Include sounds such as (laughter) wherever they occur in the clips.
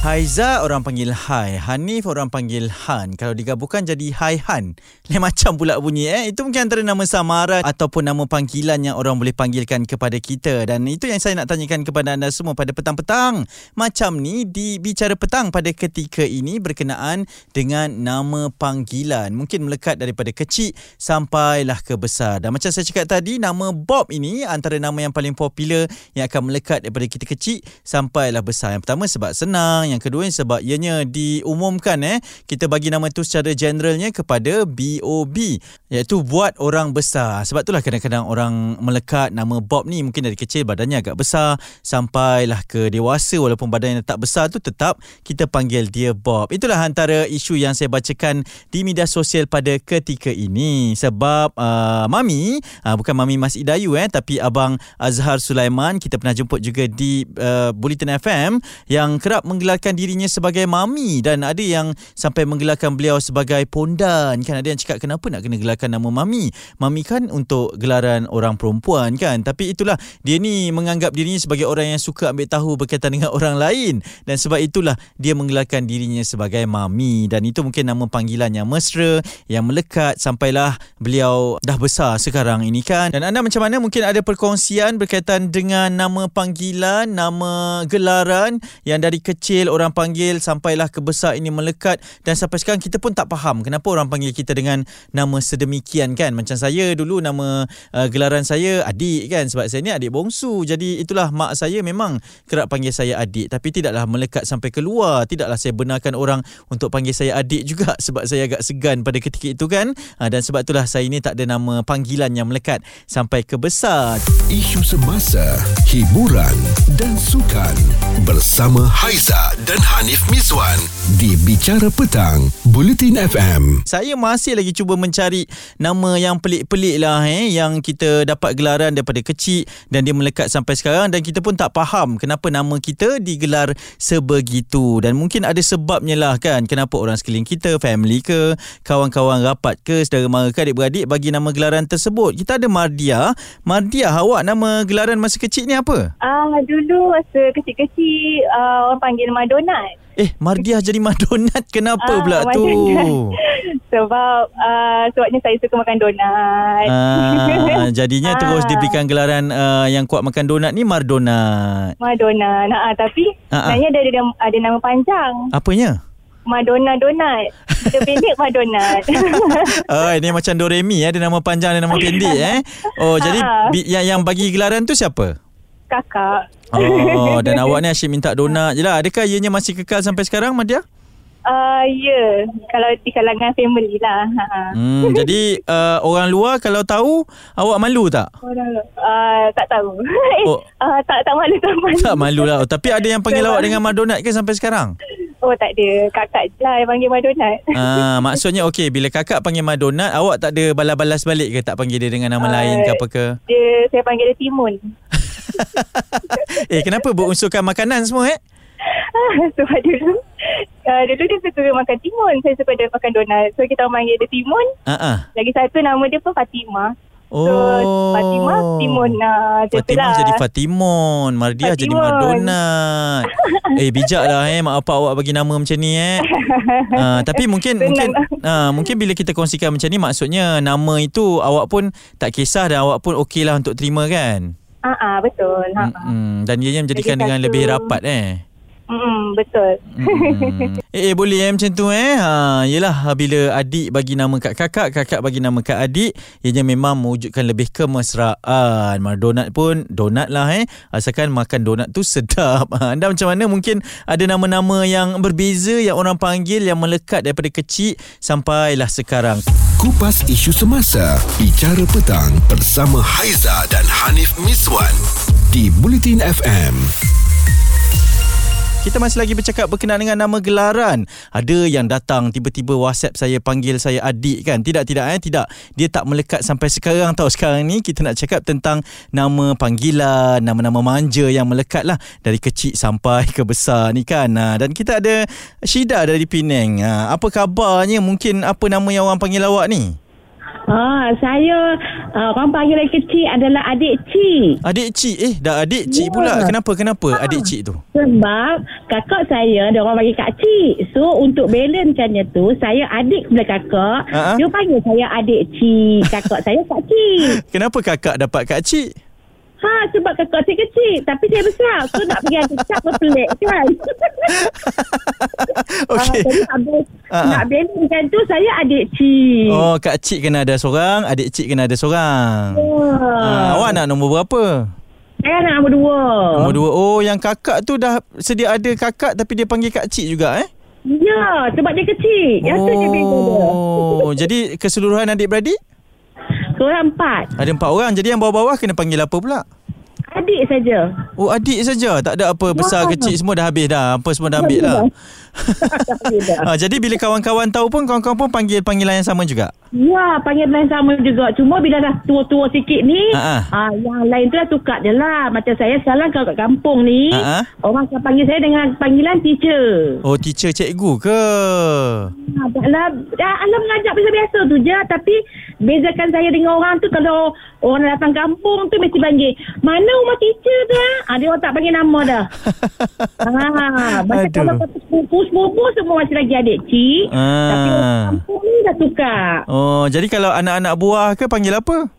Haiza orang panggil Hai. Hanif orang panggil Han. Kalau digabungkan jadi Hai Han. Lain macam pula bunyi eh? Itu mungkin antara nama samaran Ataupun nama panggilan Yang orang boleh panggilkan kepada kita. Dan itu yang saya nak tanyakan kepada anda semua Pada petang-petang. Macam ni Di Bicara Petang pada ketika ini Berkenaan dengan nama panggilan. Mungkin melekat daripada kecil Sampailah ke besar. Dan macam saya cakap tadi Nama Bob ini Antara nama yang paling popular Yang akan melekat daripada kita kecil Sampailah besar. Yang pertama sebab senang yang kedua sebab ianya diumumkan eh kita bagi nama tu secara generalnya kepada BOB iaitu buat orang besar. Sebab itulah kadang-kadang orang melekat nama Bob ni mungkin dari kecil badannya agak besar sampailah ke dewasa walaupun badannya tak besar tu tetap kita panggil dia Bob. Itulah antara isu yang saya bacakan di media sosial pada ketika ini sebab uh, mami uh, bukan mami Mas Idayu eh tapi abang Azhar Sulaiman kita pernah jemput juga di uh, Bulletin FM yang kerap menggelar menggelarkan dirinya sebagai mami dan ada yang sampai menggelarkan beliau sebagai pondan. Kan ada yang cakap kenapa nak kena gelarkan nama mami? Mami kan untuk gelaran orang perempuan kan? Tapi itulah dia ni menganggap dirinya sebagai orang yang suka ambil tahu berkaitan dengan orang lain. Dan sebab itulah dia menggelarkan dirinya sebagai mami. Dan itu mungkin nama panggilan yang mesra yang melekat sampailah beliau dah besar sekarang ini kan? Dan anda macam mana? Mungkin ada perkongsian berkaitan dengan nama panggilan nama gelaran yang dari kecil orang panggil sampailah ke besar ini melekat. Dan sampai sekarang kita pun tak faham kenapa orang panggil kita dengan nama sedemikian kan? Macam saya dulu nama uh, gelaran saya adik kan? Sebab saya ni adik bongsu. Jadi itulah mak saya memang kerap panggil saya adik. Tapi tidaklah melekat sampai keluar. Tidaklah saya benarkan orang untuk panggil saya adik juga (laughs) sebab saya agak segan pada ketika itu kan? Uh, dan sebab itulah saya ni tak ada nama panggilan yang melekat sampai ke besar. Isu semasa hiburan dan sukan bersama Haiza dan Hanif Miswan di Bicara Petang, Bulletin FM. Saya masih lagi cuba mencari nama yang pelik-pelik lah eh, yang kita dapat gelaran daripada kecil dan dia melekat sampai sekarang dan kita pun tak faham kenapa nama kita digelar sebegitu dan mungkin ada sebabnya lah kan kenapa orang sekeliling kita, family ke, kawan-kawan rapat ke, saudara mara ke, adik-beradik bagi nama gelaran tersebut. Kita ada Mardia. Mardia, awak nama gelaran masa kecil ni apa? Ah, dulu masa kecil-kecil uh, orang panggil Madonna Madonat. Eh, Mardiah jadi Madonat. Kenapa uh, pula tu? Sebab uh, sebabnya saya suka makan donat. Uh, jadinya terus diberikan gelaran uh, yang kuat makan donat ni Mardonat. Mardonat. Nah, uh, tapi uh, sebenarnya uh. ada, ada ada nama panjang. Apanya? Madonna Donat. Dia pendek Madonna. (laughs) oh, ini macam Doremi eh. Ada nama panjang, ada nama pendek eh. Oh, jadi bi- yang, yang bagi gelaran tu siapa? Kakak. Oh, dan (laughs) awak ni asyik minta donat je lah. Adakah ianya masih kekal sampai sekarang, Madia? Uh, ya, yeah. kalau di kalangan family lah. Ha. Hmm, (laughs) jadi uh, orang luar kalau tahu, awak malu tak? Uh, tak tahu. (laughs) Oh. uh, tak tak malu tak malu. Tak malu lah. Oh, tapi ada yang panggil awak dengan Madonat ke sampai sekarang? Oh tak ada Kakak je lah yang panggil Madonat Ah, Maksudnya okey Bila kakak panggil Madonat Awak tak ada balas-balas balik ke Tak panggil dia dengan nama uh, lain ke apa ke Dia Saya panggil dia Timun (laughs) eh kenapa berunsurkan makanan semua eh? Sebab dulu uh, Dulu dia suka makan timun. Saya suka dia makan donat. So kita panggil dia timun. Uh-uh. Lagi satu nama dia pun Fatimah. Oh. So, Fatimah Timun. Nah, Fatimah jadi Fatimon. Mardiah jadi Madonna (laughs) Eh bijak lah eh. Mak bapak awak bagi nama macam ni eh. Uh, Tapi mungkin Mungkin uh, Mungkin bila kita kongsikan macam ni Maksudnya Nama itu Awak pun Tak kisah Dan awak pun okey lah Untuk terima kan Ah, uh-uh, betul. Hmm, dan ianya menjadikan Jadi dengan satu... lebih rapat eh. Hmm, betul. Hmm. (laughs) eh, eh, boleh eh macam tu eh. Ha, yelah bila adik bagi nama kat kakak, kakak bagi nama kat adik, ianya memang mewujudkan lebih kemesraan. Mar donat pun donat lah eh. Asalkan makan donat tu sedap. Ha, (laughs) anda macam mana mungkin ada nama-nama yang berbeza yang orang panggil yang melekat daripada kecil sampailah sekarang. Kupas isu semasa, bicara petang bersama Haiza dan Hanif Miswan di Bulletin FM. Kita masih lagi bercakap berkenaan dengan nama gelaran. Ada yang datang tiba-tiba WhatsApp saya panggil saya adik kan. Tidak tidak eh tidak. Dia tak melekat sampai sekarang tahu sekarang ni kita nak cakap tentang nama panggilan, nama-nama manja yang melekat lah dari kecil sampai ke besar ni kan. Dan kita ada Syida dari Penang. Apa kabarnya? Mungkin apa nama yang orang panggil awak ni? Ha, saya uh, orang panggil lagi kecil adalah adik cik. Adik cik? Eh, dah adik cik ya. pula. Kenapa? Kenapa ha. adik cik tu? Sebab kakak saya dia orang panggil kak cik. So, untuk balancekannya tu, saya adik kepada kakak. Ha-ha. Dia panggil saya adik cik. Kakak saya kak cik. (laughs) Kenapa kakak dapat kak cik? Ha sebab kakak saya kecil Tapi saya besar So nak pergi adik cap Pelik kan (laughs) Okay ha, Jadi habis uh-huh. Nak balance tu Saya adik cik Oh kak cik kena ada seorang Adik cik kena ada seorang uh. ha, Awak nak nombor berapa? Saya nak nombor dua Nombor dua Oh yang kakak tu dah Sedia ada kakak Tapi dia panggil kak cik juga eh Ya Sebab dia kecil Yang oh. tu dia Oh (laughs) Jadi keseluruhan adik-beradik Seorang empat. Ada empat orang. Jadi yang bawah-bawah kena panggil apa pula? Adik saja. Oh, adik saja. Tak ada apa besar ya. kecil semua dah habis dah. Apa semua dah ambil lah. (laughs) ha, jadi bila kawan-kawan tahu pun kawan-kawan pun panggil panggilan yang sama juga. Ya, panggilan yang sama juga. Cuma bila dah tua-tua sikit ni, ha, yang lain tu dah tukar je lah. Macam saya sekarang kalau kat kampung ni, Ha-ha. orang akan panggil saya dengan panggilan teacher. Oh, teacher cikgu ke? Ha, taklah, dah, alam mengajar biasa-biasa tu je. Tapi bezakan saya dengan orang tu kalau orang datang kampung tu mesti panggil, mana rumah teacher tu? Ha, dia orang tak panggil nama dah. ha, (laughs) macam kalau kata sepupu semua masih lagi adik cik. Ah. Tapi kampung ni dah tukar. Oh, jadi kalau anak-anak buah ke panggil apa?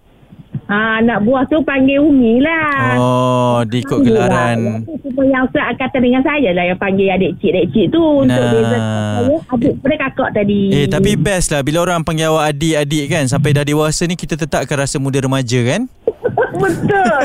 Ha, anak buah tu panggil Umi lah. Oh, diikut ha, gelaran. Semua yang kata dengan saya lah yang panggil adik cik, adik cik tu. Nah. Untuk beza saya, adik pada kakak tadi. Eh, tapi best lah bila orang panggil awak adik-adik kan. Sampai dah dewasa ni kita tetap akan rasa muda remaja kan? (laughs) Betul.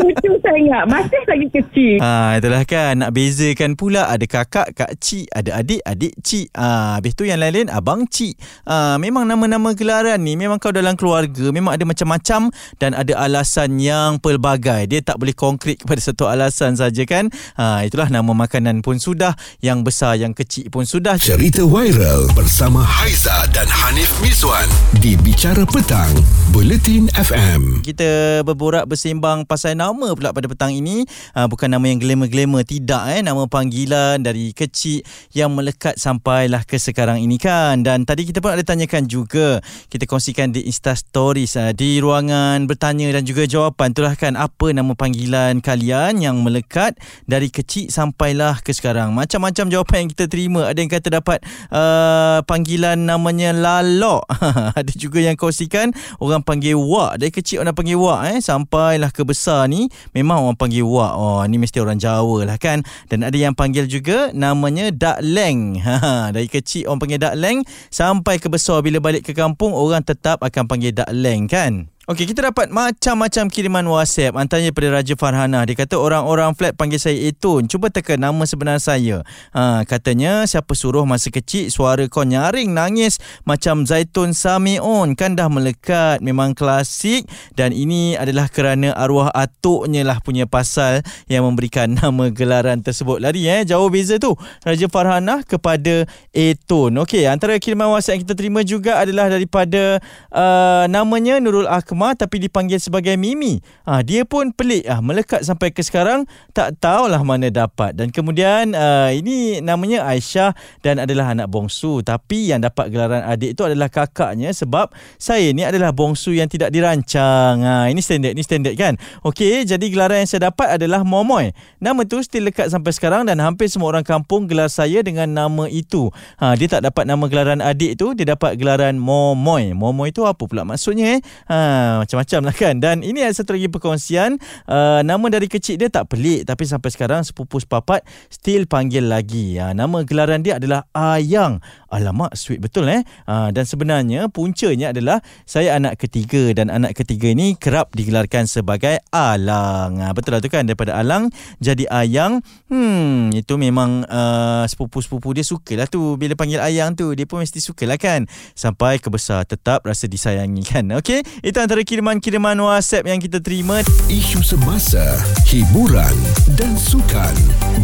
Cucu sangat. Masih lagi kecil. Ha, itulah kan. Nak bezakan pula ada kakak, kak cik. Ada adik, adik cik. Ha, habis tu yang lain-lain abang cik. Ha, memang nama-nama gelaran ni memang kau dalam keluarga memang ada macam-macam dan ada alasan yang pelbagai. Dia tak boleh konkret kepada satu alasan saja kan. Ha, itulah nama makanan pun sudah. Yang besar, yang kecil pun sudah. Cerita viral bersama Haiza dan Hanif Miswan di Bicara Petang, Buletin FM. Kita berbual berborak bersembang pasal nama pula pada petang ini. Uh, bukan nama yang glamour-glamour tidak eh. Nama panggilan dari kecil yang melekat sampailah ke sekarang ini kan? Dan tadi kita pun ada tanyakan juga. Kita kongsikan di Insta Stories uh, di ruangan bertanya dan juga jawapan. Itulah kan apa nama panggilan kalian yang melekat dari kecil sampailah ke sekarang? Macam-macam jawapan yang kita terima. Ada yang kata dapat uh, panggilan namanya Lalok. (laughs) Ada juga yang kongsikan orang panggil Wak. Dari kecil orang panggil Wak eh sampailah ke besar ni memang orang panggil wak. Oh ni mesti orang Jawa lah kan. Dan ada yang panggil juga namanya Dak Leng. (laughs) Ha, dari kecil orang panggil Dak Leng sampai ke besar bila balik ke kampung orang tetap akan panggil Dak Leng kan. Okey, kita dapat macam-macam kiriman WhatsApp antaranya daripada Raja Farhana. Dia kata orang-orang flat panggil saya Etun. Cuba tekan nama sebenar saya. Ha, katanya siapa suruh masa kecil suara kau nyaring nangis macam Zaitun Samion. Kan dah melekat. Memang klasik. Dan ini adalah kerana arwah atuknya lah punya pasal yang memberikan (laughs) nama gelaran tersebut. Lari eh, jauh beza tu. Raja Farhana kepada Etun. Okey, antara kiriman WhatsApp yang kita terima juga adalah daripada uh, namanya Nurul Akmal Rahma tapi dipanggil sebagai Mimi. Ha, dia pun pelik ah melekat sampai ke sekarang tak tahulah mana dapat. Dan kemudian uh, ini namanya Aisyah dan adalah anak bongsu tapi yang dapat gelaran adik itu adalah kakaknya sebab saya ni adalah bongsu yang tidak dirancang. Ha, ini standard ni standard kan. Okey jadi gelaran yang saya dapat adalah Momoy. Nama tu still lekat sampai sekarang dan hampir semua orang kampung gelar saya dengan nama itu. Ha, dia tak dapat nama gelaran adik tu dia dapat gelaran Momoy. Momoy tu apa pula maksudnya eh? Ha, macam-macam lah kan. Dan ini ada satu lagi perkongsian. Uh, nama dari kecil dia tak pelik. Tapi sampai sekarang sepupu sepapat still panggil lagi. Uh, nama gelaran dia adalah Ayang. Alamak sweet betul eh? Uh, dan sebenarnya puncanya adalah saya anak ketiga. Dan anak ketiga ni kerap digelarkan sebagai Alang. Uh, betul lah tu kan? Daripada Alang jadi Ayang. Hmm itu memang uh, sepupu-sepupu dia suka lah tu. Bila panggil Ayang tu dia pun mesti suka lah kan? Sampai kebesar tetap rasa disayangi kan? Ok itu kiriman-kiriman WhatsApp yang kita terima. Isu semasa, hiburan dan sukan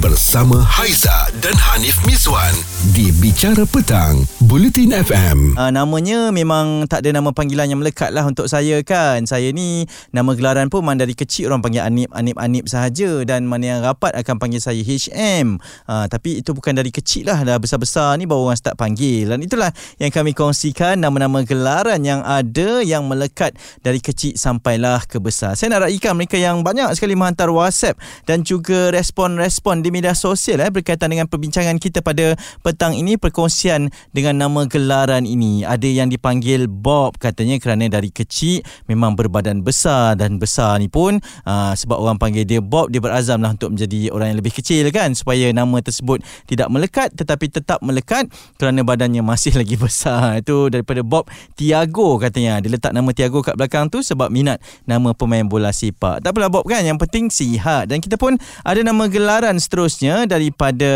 bersama Haiza dan Hanif Miswan di Bicara Petang, Bulletin FM. Uh, namanya memang tak ada nama panggilan yang melekat lah untuk saya kan. Saya ni nama gelaran pun memang dari kecil orang panggil Anip, Anip, Anip sahaja dan mana yang rapat akan panggil saya HM. Uh, tapi itu bukan dari kecil lah, dah besar-besar ni baru orang start panggil. Dan itulah yang kami kongsikan nama-nama gelaran yang ada yang melekat dari kecil sampailah ke besar. Saya nak raikan mereka yang banyak sekali menghantar WhatsApp dan juga respon-respon di media sosial eh, berkaitan dengan perbincangan kita pada petang ini perkongsian dengan nama gelaran ini. Ada yang dipanggil Bob katanya kerana dari kecil memang berbadan besar dan besar ni pun uh, sebab orang panggil dia Bob dia berazamlah untuk menjadi orang yang lebih kecil kan supaya nama tersebut tidak melekat tetapi tetap melekat kerana badannya masih (laughs) lagi besar. Itu daripada Bob Tiago katanya. Dia letak nama Tiago kat belakang tu sebab minat nama pemain bola sepak. Tak apalah Bob kan yang penting sihat dan kita pun ada nama gelaran seterusnya daripada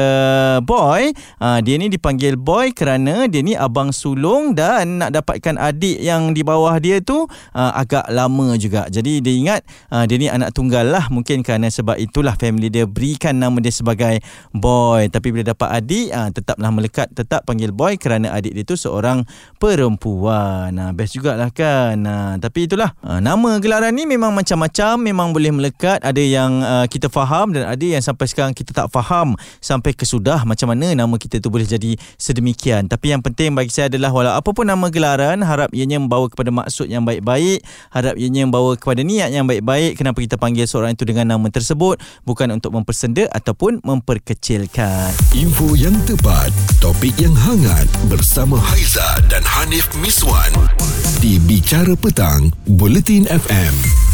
Boy. Uh, dia ni dipanggil Boy kerana dia ni abang sulung dan nak dapatkan adik yang di bawah dia tu uh, agak lama juga. Jadi dia ingat uh, dia ni anak tunggal lah mungkin kerana sebab itulah family dia berikan nama dia sebagai Boy. Tapi bila dapat adik uh, tetaplah melekat tetap panggil Boy kerana adik dia tu seorang perempuan. Nah, best jugalah kan. Nah, tapi itulah uh, nama gelaran ni memang macam-macam memang boleh melekat. Ada yang uh, kita faham dan ada yang sampai sekarang kita tak faham sampai ke sudah macam mana nama kita tu boleh jadi sedemikian. Tapi yang penting bagi saya adalah walau apa pun nama gelaran, harap ianya membawa kepada maksud yang baik-baik, harap ianya membawa kepada niat yang baik-baik. Kenapa kita panggil seorang itu dengan nama tersebut? Bukan untuk mempersenda ataupun memperkecilkan. Info yang tepat, topik yang hangat bersama Haiza dan Hanif Miswan di Bicara Petang, Bulletin FM.